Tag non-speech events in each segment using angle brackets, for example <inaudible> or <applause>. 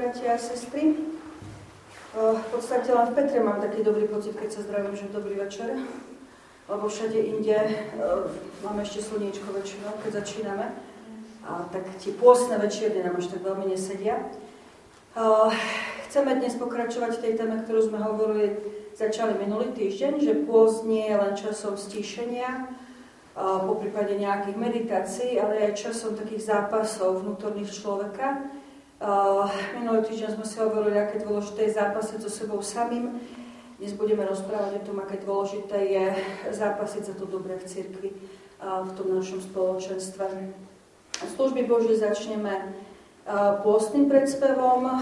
bratia a sestry. V podstate len v Petre mám taký dobrý pocit, keď sa zdravím, že dobrý večer. Lebo všade inde máme ešte slniečko väčšinou, keď začíname. A tak tie pôstne večierne nám až tak veľmi nesedia. Chceme dnes pokračovať v tej téme, ktorú sme hovorili, začali minulý týždeň, že pôst nie je len časom stíšenia, po prípade nejakých meditácií, ale aj časom takých zápasov vnútorných človeka. Minulý týždeň sme si hovorili, aké dôležité je zápasiť so sebou samým. Dnes budeme rozprávať o tom, aké dôležité je zápasiť za to dobre v cirkvi, v tom našom spoločenstve. Služby Božie začneme pôstnym predspevom.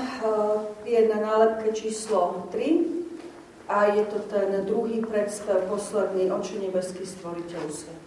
Je na nálepke číslo 3 a je to ten druhý predspev, posledný, oči nebeský stvoriteľ sveta.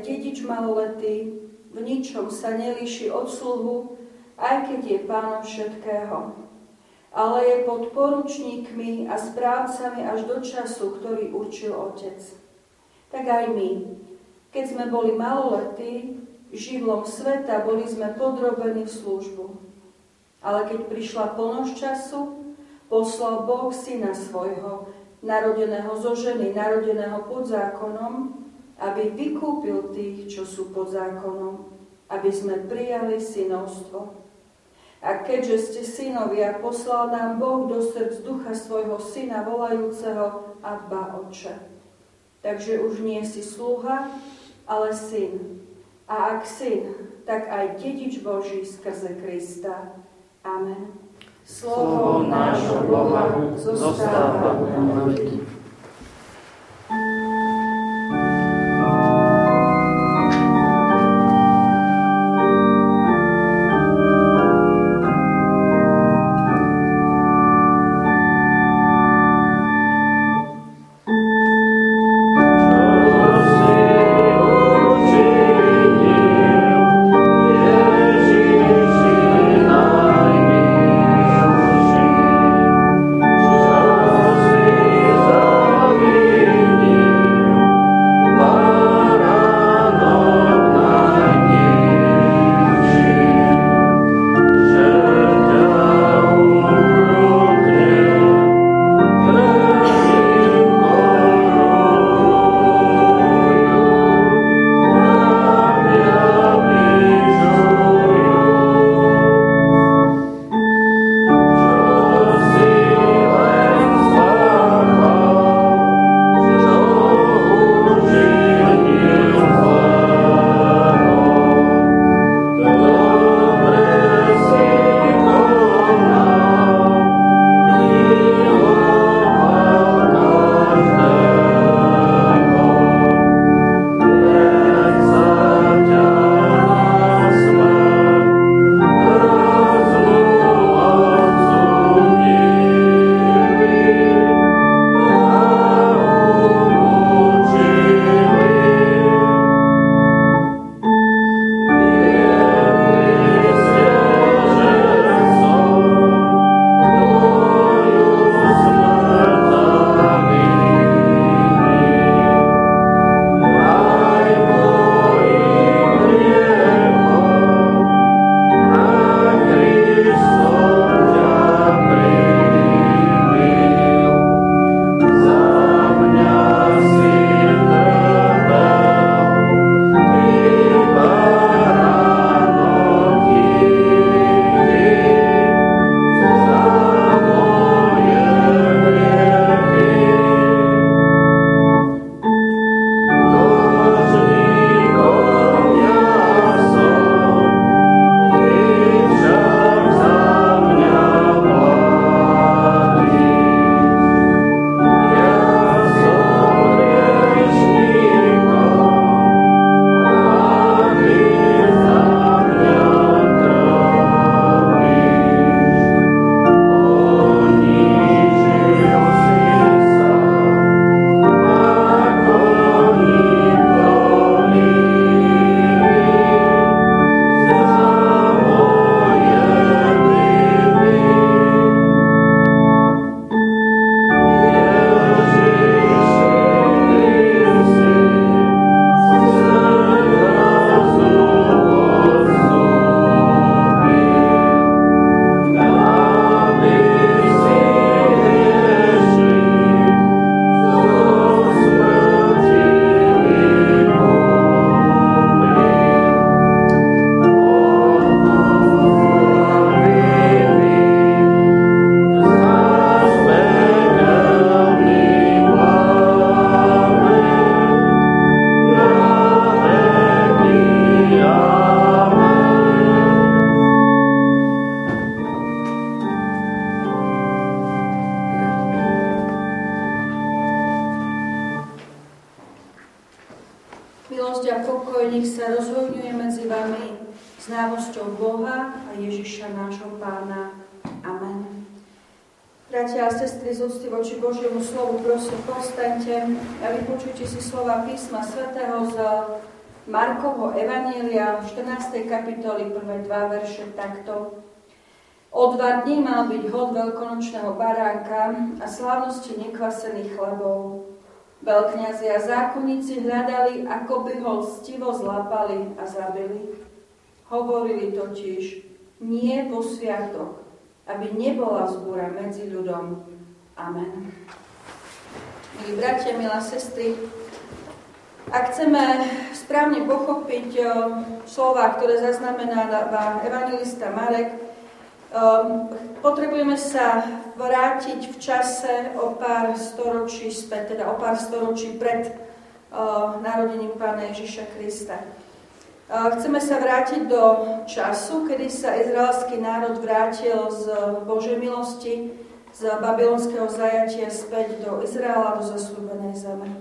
Dedič maloletý v ničom sa nelíši od sluhu, aj keď je pánom všetkého. Ale je pod poručníkmi a správcami až do času, ktorý určil otec. Tak aj my, keď sme boli maloletí, živlom sveta boli sme podrobení v službu. Ale keď prišla plnosť času, poslal Boh syna svojho, narodeného zo ženy, narodeného pod zákonom, aby vykúpil tých, čo sú pod zákonom, aby sme prijali synovstvo. A keďže ste synovia, poslal nám Boh do srdc ducha svojho syna volajúceho Abba Oče. Takže už nie si sluha, ale syn. A ak syn, tak aj dedič Boží skrze Krista. Amen. Slovo nášho Boha zostáva na veky. milosť a pokoj nech sa rozvojňuje medzi vami známosťou Boha a Ježiša nášho Pána. Amen. Bratia a sestry, z úcty voči Božiemu slovu, prosím, povstaňte a vypočujte si slova písma svätého z Markovho Evanielia v 14. kapitoli prvé dva verše takto. O dva dní mal byť hod veľkonočného baránka a slávnosti nekvasených chlebov. Veľkňazi a zákonníci hľadali, ako by ho stivo zlapali a zabili. Hovorili totiž, nie vo sviatok, aby nebola zbúra medzi ľudom. Amen. Milí bratia, milá sestry, ak chceme správne pochopiť o, slova, ktoré zaznamenáva evangelista Marek, Um, potrebujeme sa vrátiť v čase o pár storočí späť, teda o pár storočí pred uh, narodením Pána Ježiša Krista. Uh, chceme sa vrátiť do času, kedy sa izraelský národ vrátil z Božej milosti, z babylonského zajatia späť do Izraela, do zasľúbenej zeme.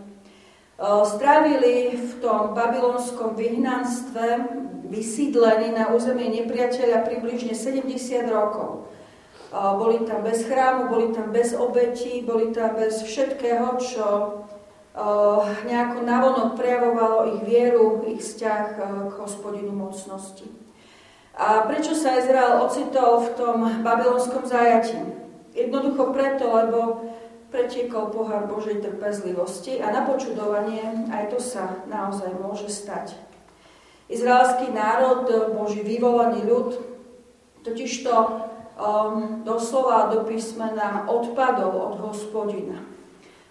Strávili v tom babylonskom vyhnanstve vysídlení na územie nepriateľa približne 70 rokov. Boli tam bez chrámu, boli tam bez obetí, boli tam bez všetkého, čo nejako navonok prejavovalo ich vieru, ich vzťah k hospodinu mocnosti. A prečo sa Izrael ocitol v tom babylonskom zajatí? Jednoducho preto, lebo pretiekol pohár Božej trpezlivosti a na počudovanie aj to sa naozaj môže stať. Izraelský národ, Boží vyvolaný ľud, totižto um, doslova do písmena odpadol od hospodina.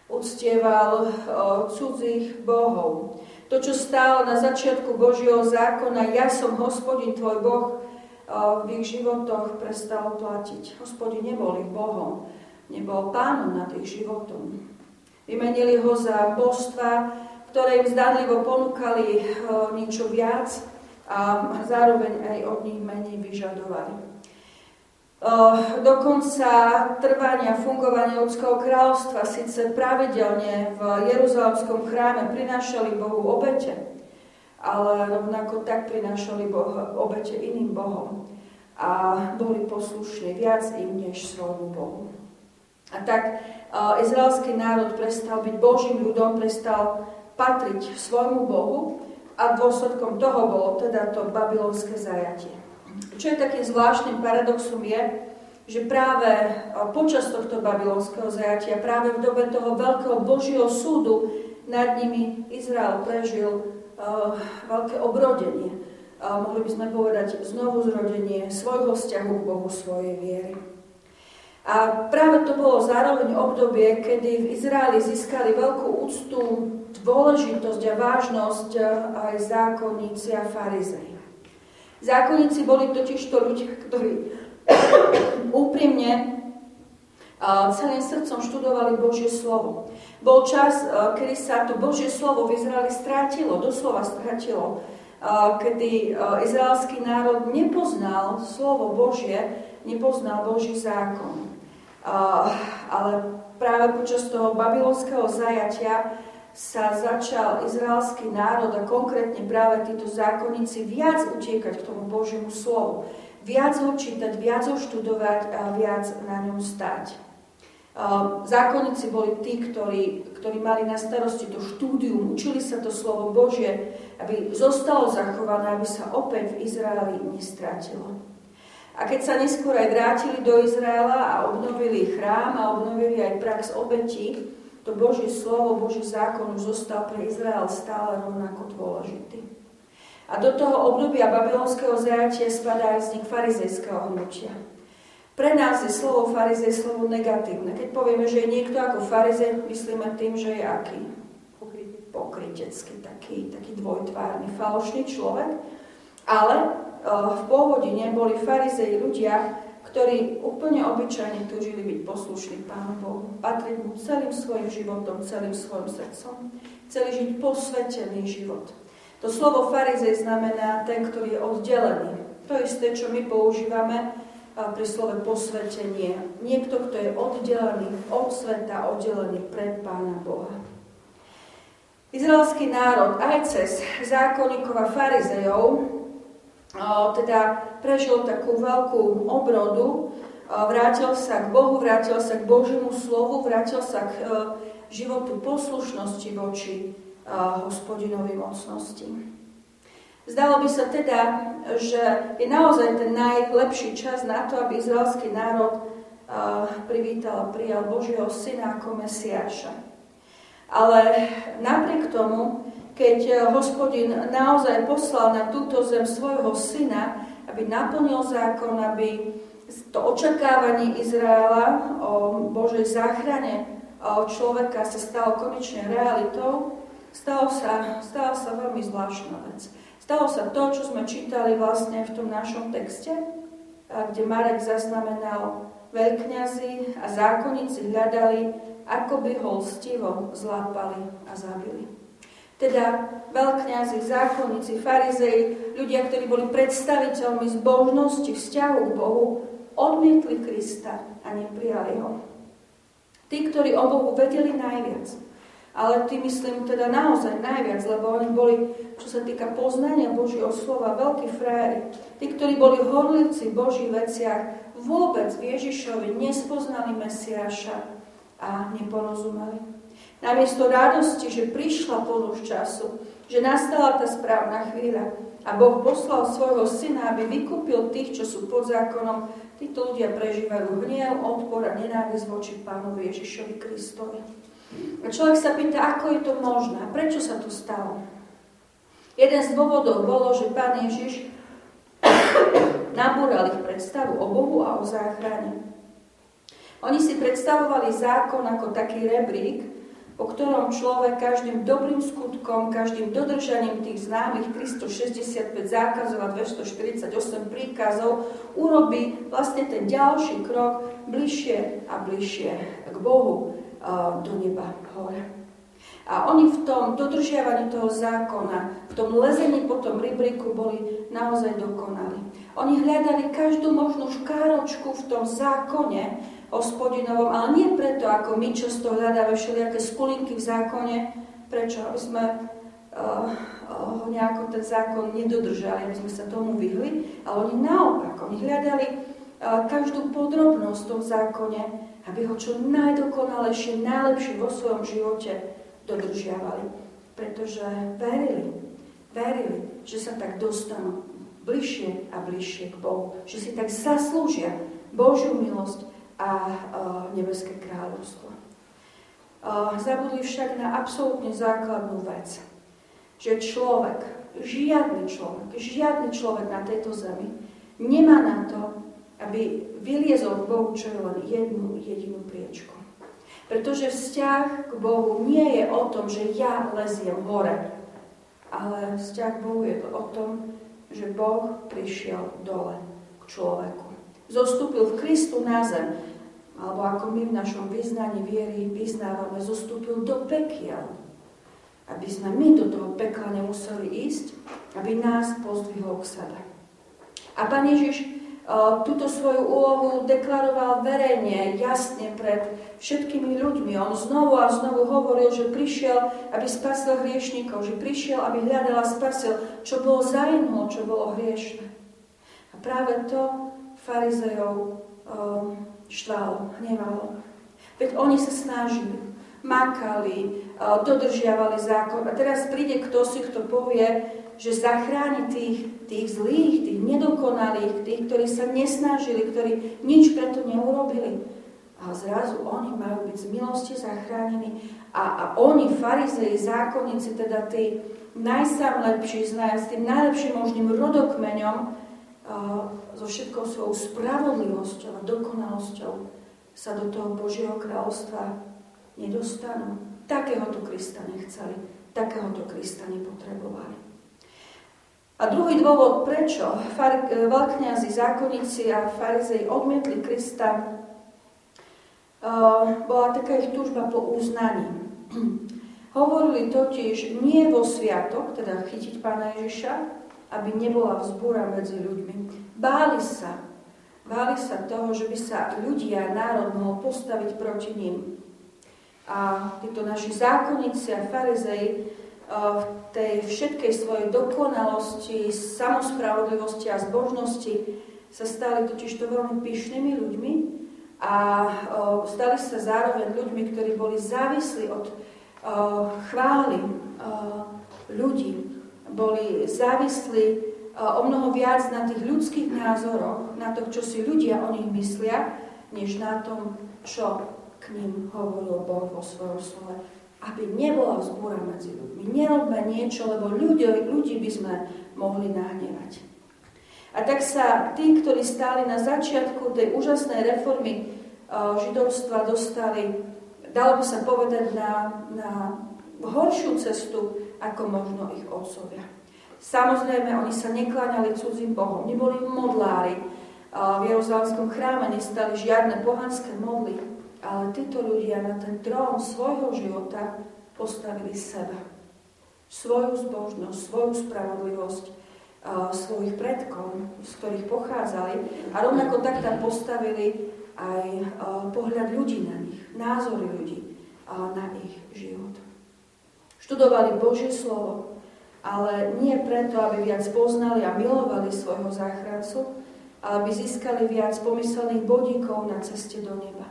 Uctieval uh, cudzích bohov. To, čo stálo na začiatku Božieho zákona, ja som hospodin, tvoj boh, uh, v ich životoch prestalo platiť. Hospodin nebol ich bohom, nebol pánom nad ich životom. Vymenili ho za božstva, ktoré im zdánlivo ponúkali eh, niečo viac a zároveň aj od nich menej vyžadovali. Eh, dokonca trvania fungovania ľudského kráľovstva síce pravidelne v Jeruzalemskom chráme prinášali Bohu obete, ale rovnako tak prinášali boh, obete iným bohom a boli poslušní viac im než svojmu Bohu. A tak uh, izraelský národ prestal byť Božím ľudom, prestal patriť svojmu Bohu a dôsledkom toho bolo teda to babylonské zajatie. Čo je takým zvláštnym paradoxom je, že práve počas tohto babylonského zajatia, práve v dobe toho veľkého Božieho súdu nad nimi Izrael prežil uh, veľké obrodenie. Mohli by sme povedať znovu zrodenie svojho vzťahu k Bohu, svojej viery. A práve to bolo zároveň obdobie, kedy v Izraeli získali veľkú úctu dôležitosť a vážnosť eh, aj zákonníci a farizei. Zákonníci boli totiž to ľudia, ktorí <coughs> úprimne eh, celým srdcom študovali Božie slovo. Bol čas, eh, kedy sa to Božie slovo v Izraeli strátilo, doslova strátilo, kedy izraelský národ nepoznal slovo Božie, nepoznal Boží zákon. Ale práve počas toho babylonského zajatia sa začal izraelský národ a konkrétne práve títo zákonníci viac utiekať k tomu Božiemu slovu. Viac ho čítať, viac ho študovať a viac na ňom stať. Zákonníci boli tí, ktorí, ktorí mali na starosti to štúdium, učili sa to slovo Božie, aby zostalo zachované, aby sa opäť v Izraeli nestratilo. A keď sa neskôr aj vrátili do Izraela a obnovili chrám a obnovili aj prax obetí, to Božie slovo, Boží zákon už zostal pre Izrael stále rovnako dôležitý. A do toho obdobia babylonského zajatia spadá aj vznik farizejského hnutia. Pre nás je slovo farizej slovo negatívne. Keď povieme, že je niekto ako farizej, myslíme tým, že je aký? Pokrytecký, taký, taký dvojtvárny, falošný človek. Ale v pôvode neboli farizei ľudia, ktorí úplne obyčajne túžili byť poslušní Pánu Bohu, patriť mu celým svojim životom, celým svojim srdcom, chceli žiť posvetený život. To slovo farizej znamená ten, ktorý je oddelený. To isté, čo my používame pri slove posvetenie. Niekto, kto je oddelený od sveta, oddelený pred Pána Boha. Izraelský národ aj cez zákonníkov a farizejov teda prežil takú veľkú obrodu, vrátil sa k Bohu, vrátil sa k Božiemu slovu, vrátil sa k životu poslušnosti voči hospodinovi mocnosti. Zdalo by sa teda, že je naozaj ten najlepší čas na to, aby izraelský národ privítal a prijal Božieho syna ako Mesiáša. Ale napriek tomu, keď eh, hospodin naozaj poslal na túto zem svojho syna, aby naplnil zákon, aby to očakávanie Izraela o Božej záchrane človeka sa stalo konečne realitou, stalo sa, stalo sa veľmi zvláštna vec. Stalo sa to, čo sme čítali vlastne v tom našom texte, kde Marek zaznamenal veľkňazi a zákonníci hľadali, ako by ho lstivo zlápali a zabili. Teda veľkňazi, zákonníci, farizei, ľudia, ktorí boli predstaviteľmi zbožnosti, vzťahu k Bohu, odmietli Krista a neprijali ho. Tí, ktorí o Bohu vedeli najviac, ale tí myslím teda naozaj najviac, lebo oni boli, čo sa týka poznania Božieho slova, veľkí frajeri. Tí, ktorí boli horlivci v Božích veciach, vôbec v Ježišovi nespoznali Mesiáša a neporozumeli. Namiesto radosti, že prišla plnosť času, že nastala tá správna chvíľa a Boh poslal svojho syna, aby vykúpil tých, čo sú pod zákonom, títo ľudia prežívajú hniev, odpor a nenávisť voči Pánovi Ježišovi Kristovi. A človek sa pýta, ako je to možné, prečo sa to stalo. Jeden z dôvodov bolo, že Pán Ježiš <coughs> nabúral ich predstavu o Bohu a o záchrane. Oni si predstavovali zákon ako taký rebrík, o ktorom človek každým dobrým skutkom, každým dodržaním tých známych 365 zákazov a 248 príkazov urobí vlastne ten ďalší krok bližšie a bližšie k Bohu, do neba hore. A oni v tom dodržiavaní toho zákona, v tom lezení po tom rybríku boli naozaj dokonali. Oni hľadali každú možnú škáročku v tom zákone hospodinovom, ale nie preto, ako my často hľadáme všelijaké skulinky v zákone, prečo? Aby sme uh, uh, nejako ten zákon nedodržali, aby sme sa tomu vyhli, ale oni naopak, oni hľadali uh, každú podrobnosť v tom zákone, aby ho čo najdokonalejšie, najlepšie vo svojom živote dodržiavali, pretože verili, verili, že sa tak dostanú bližšie a bližšie k Bohu, že si tak zaslúžia Božiu milosť a uh, nebeské kráľovstvo. Uh, zabudli však na absolútne základnú vec, že človek, žiadny človek, žiadny človek na tejto zemi nemá na to, aby vyliezol k Bohu čo je len jednu jedinú priečku. Pretože vzťah k Bohu nie je o tom, že ja leziem hore, ale vzťah k Bohu je to o tom, že Boh prišiel dole k človeku. Zostúpil v Kristu na zem, alebo ako my v našom vyznaní viery vyznávame, zostúpil do pekiel, aby sme my do toho pekla nemuseli ísť, aby nás pozdvihol k sebe. A Pán Ježiš túto svoju úlohu deklaroval verejne, jasne pred všetkými ľuďmi. On znovu a znovu hovoril, že prišiel, aby spasil hriešnikov, že prišiel, aby hľadal a spasil, čo bolo zavinulo, čo bolo hriešne. A práve to farizejov štvalo, hnevalo. Veď oni sa snažili, makali, dodržiavali zákon. A teraz príde kto si, kto povie, že zachráni tých, tých zlých, tých nedokonalých, tých, ktorí sa nesnažili, ktorí nič preto neurobili. A zrazu oni majú byť z milosti zachránení a, a oni, farizei, zákonníci, teda tí najsám lepší, s tým najlepším možným rodokmeňom, so všetkou svojou spravodlivosťou a dokonalosťou sa do toho Božieho kráľovstva nedostanú. Takéhoto Krista nechceli, takéhoto Krista nepotrebovali. A druhý dôvod, prečo far, e, veľkňazi, zákonníci a farizei odmietli Krista, uh, bola taká ich túžba po uznaní. <clears throat> Hovorili totiž nie vo sviatok, teda chytiť pána Ježiša, aby nebola vzbúra medzi ľuďmi. Báli sa, báli sa toho, že by sa ľudia, národ mohol postaviť proti ním. A títo naši zákonníci a farizei v tej všetkej svojej dokonalosti, samospravodlivosti a zbožnosti sa stali totiž to veľmi pyšnými ľuďmi a stali sa zároveň ľuďmi, ktorí boli závislí od chvály ľudí, boli závislí o mnoho viac na tých ľudských názoroch, na to, čo si ľudia o nich myslia, než na tom, čo k ním hovoril Boh vo svojom slove. Aby nebola vzbúra medzi ľuďmi. Nerobme niečo, lebo ľudí, ľudí by sme mohli nahnevať. A tak sa tí, ktorí stáli na začiatku tej úžasnej reformy židovstva, dostali, dalo by sa povedať, na, na horšiu cestu, ako možno ich otcovia. Samozrejme, oni sa nekláňali cudzím bohom, neboli modlári. V Jeruzalemskom chráme nestali žiadne pohanské modly, ale títo ľudia na ten trón svojho života postavili seba. Svoju zbožnosť, svoju spravodlivosť, svojich predkov, z ktorých pochádzali a rovnako tak tam postavili aj pohľad ľudí na nich, názory ľudí na ich život. Študovali Božie slovo, ale nie preto, aby viac poznali a milovali svojho záchrancu, ale aby získali viac pomyselných bodíkov na ceste do neba.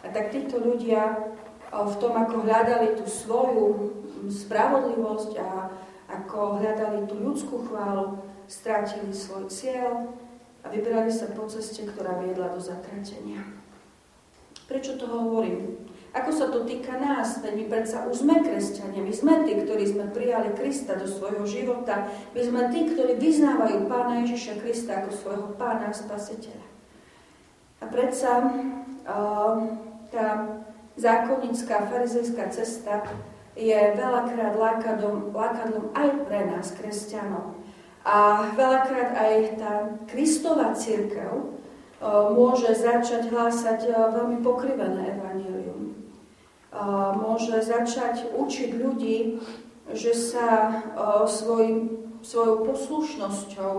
A tak títo ľudia v tom, ako hľadali tú svoju spravodlivosť a ako hľadali tú ľudskú chválu, stratili svoj cieľ a vybrali sa po ceste, ktorá viedla do zatratenia. Prečo to hovorím? Ako sa to týka nás? Veď my predsa už sme kresťania, my sme tí, ktorí sme prijali Krista do svojho života, my sme tí, ktorí vyznávajú Pána Ježiša Krista ako svojho Pána a Spasiteľa. A predsa uh, tá zákonnická farizejská cesta je veľakrát lákadlom, lákadlom aj pre nás, kresťanov. A veľakrát aj tá Kristová církev môže začať hlásať veľmi pokrivené evanílium môže začať učiť ľudí, že sa svoj, svojou poslušnosťou,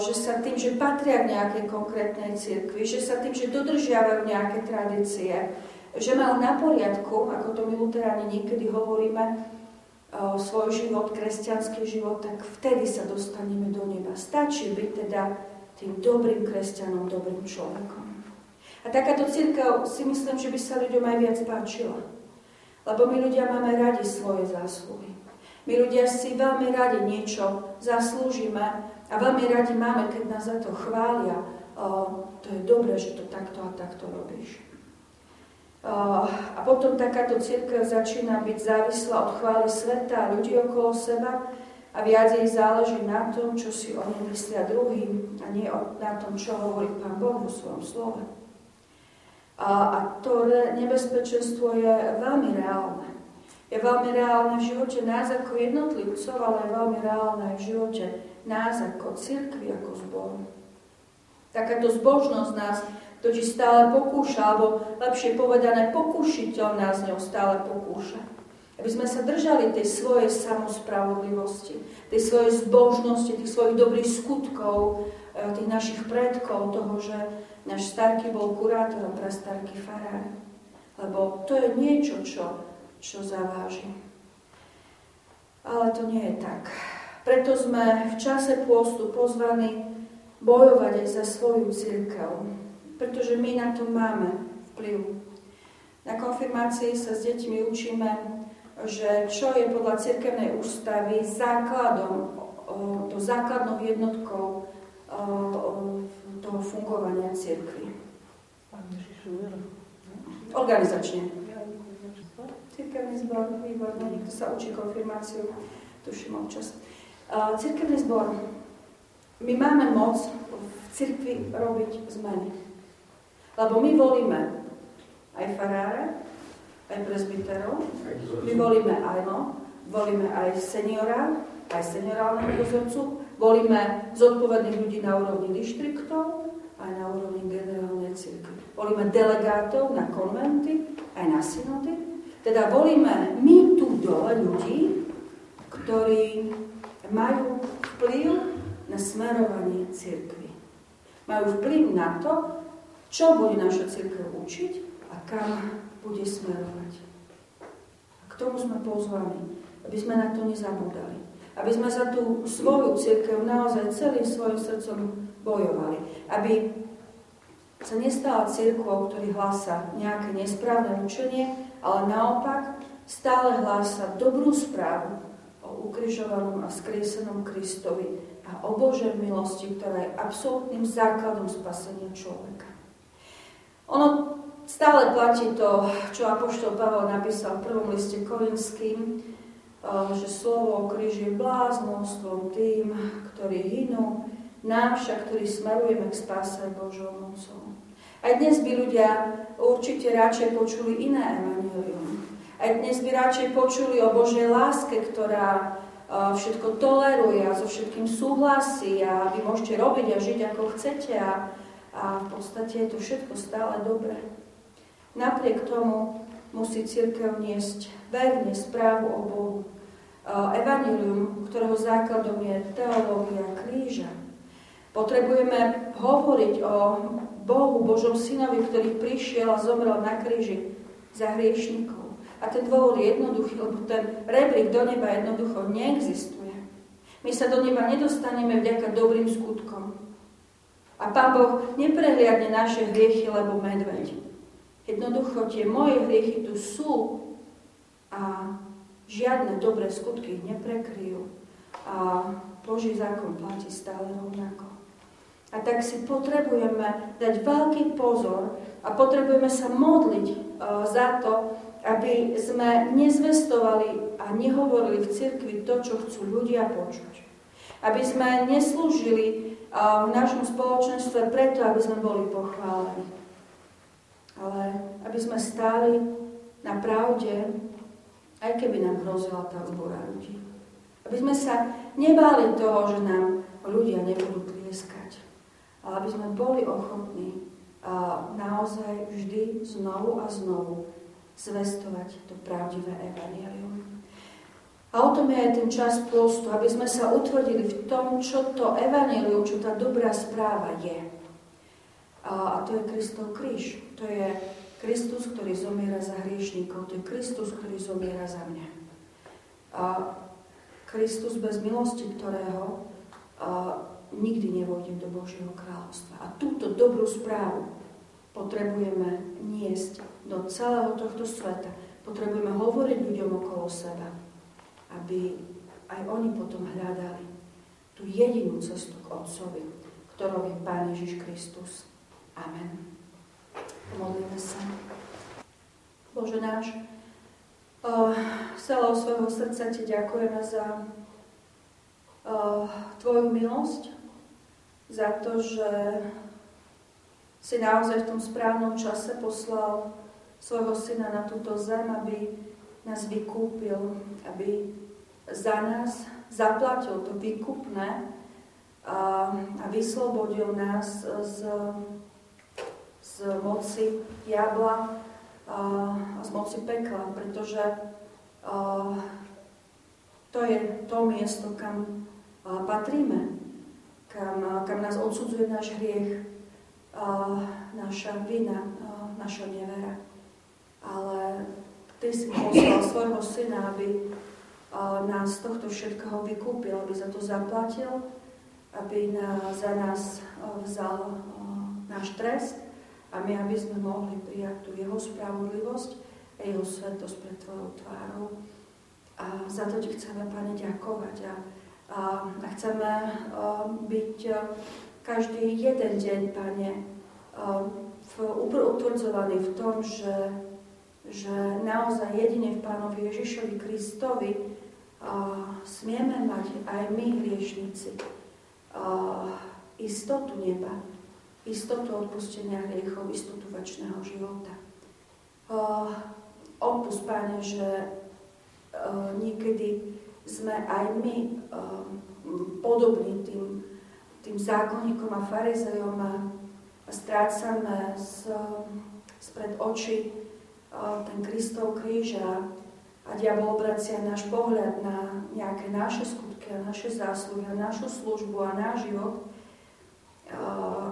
že sa tým, že patria k nejakej konkrétnej cirkvi, že sa tým, že dodržiavajú nejaké tradície, že majú na poriadku, ako to my luteráni niekedy hovoríme, svoj život, kresťanský život, tak vtedy sa dostaneme do neba. Stačí byť teda tým dobrým kresťanom, dobrým človekom. A takáto církev si myslím, že by sa ľuďom aj viac páčila. Lebo my ľudia máme radi svoje zásluhy. My ľudia si veľmi radi niečo zaslúžime a veľmi radi máme, keď nás za to chvália. To je dobré, že to takto a takto robíš. A potom takáto církev začína byť závislá od chvály sveta a ľudí okolo seba a viac jej záleží na tom, čo si oni myslia druhým a nie na tom, čo hovorí Pán Boh vo svojom slove. A, a to nebezpečenstvo je veľmi reálne. Je veľmi reálne v živote nás ako jednotlivcov, ale je veľmi reálne v živote nás ako cirkvi, ako zbor. Takáto zbožnosť nás totiž stále pokúša, alebo lepšie povedané, pokúšiteľ nás ňou stále pokúša. Aby sme sa držali tej svojej samospravodlivosti, tej svojej zbožnosti, tých svojich dobrých skutkov, e, tých našich predkov, toho, že Náš starky bol kurátorom pre starky farár. Lebo to je niečo, čo, čo zaváži. Ale to nie je tak. Preto sme v čase pôstu pozvaní bojovať aj za svoju církev. Pretože my na to máme vplyv. Na konfirmácii sa s deťmi učíme, že čo je podľa cirkevnej ústavy základom, to základnou jednotkou toho fungovania cirkvi. Organizačne. Cirkevný zbor, výborné, niekto sa učí konfirmáciu, tuším občas. Cirkevný zbor. My máme moc v cirkvi robiť zmeny. Lebo my volíme aj farára, aj prezbiterov, my volíme aj no, volíme aj seniora, aj seniorálneho dozorcu, Volíme zodpovedných ľudí na úrovni dištriktov aj na úrovni generálnej cirkvi. Volíme delegátov na konventy aj na synody. Teda volíme my tu dole ľudí, ktorí majú vplyv na smerovanie cirkvi. Majú vplyv na to, čo bude naša cirkev učiť a kam bude smerovať. A k tomu sme pozvaní. aby sme na to nezabúdali. Aby sme za tú svoju církev naozaj celým svojim srdcom bojovali. Aby sa nestala církvou, ktorý hlása nejaké nesprávne učenie, ale naopak stále hlása dobrú správu o ukrižovanom a skriesenom Kristovi a o Božej milosti, ktorá je absolútnym základom spasenia človeka. Ono stále platí to, čo Apoštol Pavel napísal v prvom liste Korinským, že slovo o kríži je bláznostvom tým, ktorí hynú, nám však, ktorí smerujeme k spáse Božou mocou. Aj dnes by ľudia určite radšej počuli iné evanelium. Aj dnes by radšej počuli o Božej láske, ktorá všetko toleruje a so všetkým súhlasí a vy môžete robiť a žiť ako chcete a, a v podstate je to všetko stále dobré. Napriek tomu musí církev niesť verne správu o Bohu. Evangelium, ktorého základom je teológia kríža. Potrebujeme hovoriť o Bohu, Božom synovi, ktorý prišiel a zomrel na kríži za hriešnikov. A ten dôvod je jednoduchý, lebo ten rebrík do neba jednoducho neexistuje. My sa do neba nedostaneme vďaka dobrým skutkom. A Pán Boh neprehliadne naše hriechy, lebo medveď. Jednoducho tie moje hriechy tu sú a žiadne dobré skutky ich neprekryjú. A Boží zákon platí stále rovnako. A tak si potrebujeme dať veľký pozor a potrebujeme sa modliť uh, za to, aby sme nezvestovali a nehovorili v cirkvi to, čo chcú ľudia počuť. Aby sme neslúžili uh, v našom spoločenstve preto, aby sme boli pochválení ale aby sme stáli na pravde, aj keby nám hrozila tá zbora ľudí. Aby sme sa nebáli toho, že nám ľudia nebudú ale aby sme boli ochotní naozaj vždy znovu a znovu zvestovať to pravdivé evanelium. A o tom je aj ten čas postu, aby sme sa utvrdili v tom, čo to evanelium, čo tá dobrá správa je. A, to je Kristov kríž. To je Kristus, ktorý zomiera za hriešníkov. To je Kristus, ktorý zomiera za mňa. A Kristus bez milosti, ktorého nikdy nevojdem do Božieho kráľovstva. A túto dobrú správu potrebujeme niesť do celého tohto sveta. Potrebujeme hovoriť ľuďom okolo seba, aby aj oni potom hľadali tú jedinú cestu k Otcovi, ktorou je Pán Ježiš Kristus. Amen. Modlíme sa. Bože náš, celého svojho srdca Ti ďakujeme za Tvoju milosť, za to, že si naozaj v tom správnom čase poslal svojho syna na túto zem, aby nás vykúpil, aby za nás zaplatil to výkupné a, a vyslobodil nás z z moci diabla a z moci pekla, pretože to je to miesto, kam patríme, kam, kam nás odsudzuje náš hriech, naša vina, naša nevera. Ale Ty si poslal svojho syna, aby nás z tohto všetkého vykúpil, aby za to zaplatil, aby na, za nás vzal náš trest a my, aby sme mohli prijať tú jeho spravodlivosť a jeho svetosť pred Tvojou tvárou. A za to Ti chceme, Pane, ďakovať. A, a, chceme a, byť a, každý jeden deň, Pane, v, utvrdzovaný v tom, že, že naozaj jedine v Pánovi Ježišovi Kristovi smieme mať aj my, hriešnici, istotu neba, istotu odpustenia hriechov, istotu väčšného života. Odpust, Pane, že niekedy sme aj my uh, podobní tým, tým zákonníkom a farizejom a, strácame z, spred očí uh, ten Kristov kríž a, a diabol obracia náš pohľad na nejaké naše skutky a naše zásluhy a našu službu a náš život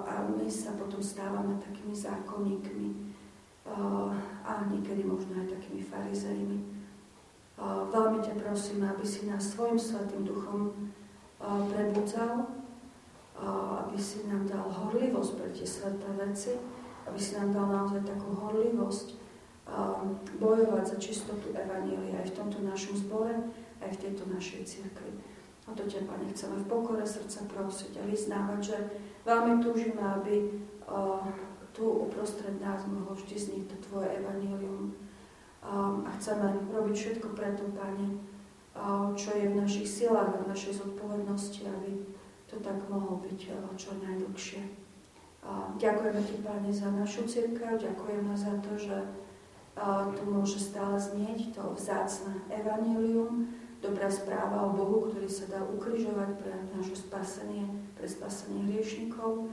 a my sa potom stávame takými zákonníkmi a niekedy možno aj takými farizejmi. Veľmi ťa prosím, aby si nás svojim svetým duchom prebudzal, aby si nám dal horlivosť pre tie sveté veci, aby si nám dal naozaj takú horlivosť bojovať za čistotu Evanília aj v tomto našom zbore, aj v tejto našej cirkvi. A to ťa, Pane, chceme v pokore srdca prosiť a vyznávať, že veľmi túžime, aby tu uprostred nás mohlo vždy znieť to Tvoje Evanílium. A chceme robiť všetko preto, Pane, čo je v našich silách a v našej zodpovednosti, aby to tak mohlo byť čo najdlhšie. Ďakujeme Ti, Pane, za našu církev, ďakujeme za to, že tu môže stále znieť to vzácne evanílium, dobrá správa o Bohu, ktorý sa dá ukrižovať pre naše spasenie, pre spasenie hriešnikov.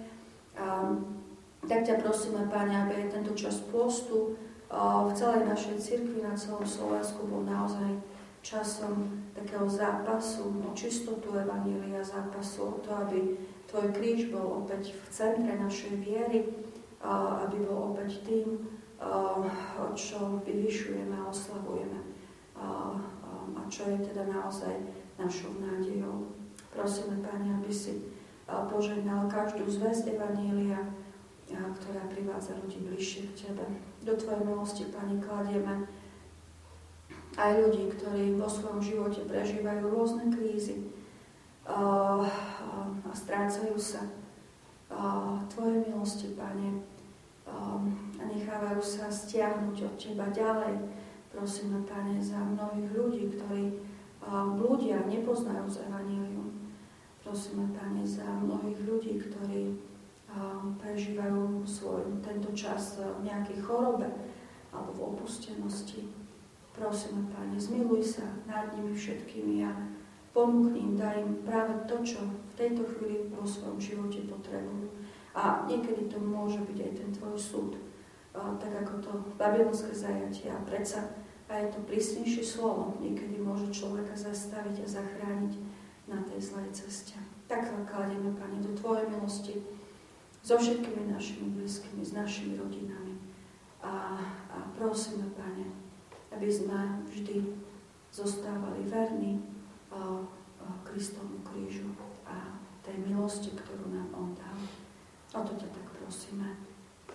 Tak ťa prosíme, Pane, aby aj tento čas postu v celej našej cirkvi na celom Slovensku bol naozaj časom takého zápasu o čistotu Evanília, zápasu o to, aby Tvoj kríž bol opäť v centre našej viery, aby bol opäť tým, čo vyvyšujeme a oslavujeme a čo je teda naozaj našou nádejou. Prosíme, Pane, aby si požehnal každú zväzť Evanília, ktorá privádza ľudí bližšie k Tebe. Do Tvojej milosti, Pane, kladieme aj ľudí, ktorí vo svojom živote prežívajú rôzne krízy a strácajú sa Tvoje milosti, Pane, a nechávajú sa stiahnuť od Teba ďalej. Prosíme, Pane, za mnohých ľudí, ktorí blúdia, nepoznajú z Evangelium. Prosíme, Pane, za mnohých ľudí, ktorí prežívajú svoj tento čas v nejakej chorobe alebo v opustenosti. Prosíme, Pane, zmiluj sa nad nimi všetkými a ponúkni im, daj im práve to, čo v tejto chvíli vo svojom živote potrebujú. A niekedy to môže byť aj ten tvoj súd, tak ako to babylonské zajatie. A predsa aj to prísnejšie slovo niekedy môže človeka zastaviť a zachrániť na tej zlej ceste. Tak kladieme, Pane, do Tvojej milosti so všetkými našimi blízkymi, s našimi rodinami. A, a prosíme, Pane, aby sme vždy zostávali verní Kristovu krížu a tej milosti, ktorú nám On dal. O to ťa tak prosíme.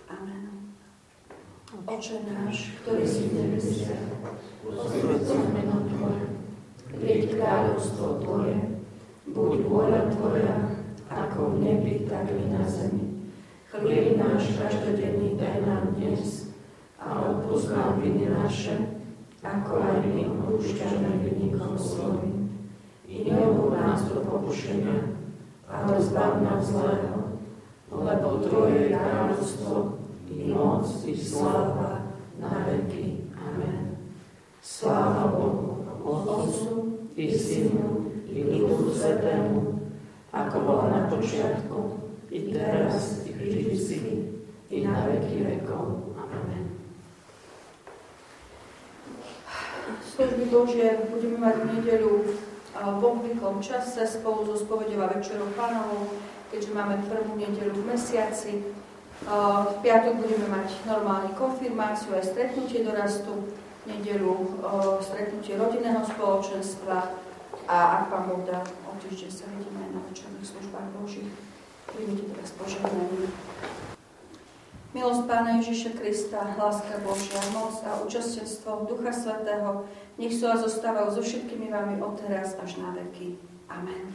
Amen. Oče náš, ktorý si v nebesiach, posvedca meno Tvoje, príď kráľovstvo Tvoje, buď vôľa Tvoja, ako v nebi, tak i na zemi. Chlieb náš každodenný daj nám dnes a odpúsť nám viny naše, ako aj my odpúšťame vynikom svojim. I neuvú nás do pokušenia, ale zbav nás zlého, lebo Tvoje je kráľovstvo, i moc, i sláva, na veky. Amen. Sláva Bohu, Otcu, i Synu, i Duchu Svetému, ako bola na počiatku, i teraz, i vždycky, i na veky vekov. služby Božie budeme mať v nedeľu v obvyklom čase spolu so spovedou a večerou pánovou, keďže máme prvú nedeľu v mesiaci. V piatok budeme mať normálne konfirmáciu aj stretnutie dorastu, v nedeľu stretnutie rodinného spoločenstva a ak pán Boh dá, o týždeň sa vidíme na večerných službách Božích. Príjmite teraz požehnanie. Milosť Pána Ježiša Krista, láska Božia, moc a účastenstvo Ducha Svetého, nech sú a zostávajú so všetkými vami od až na veky. Amen.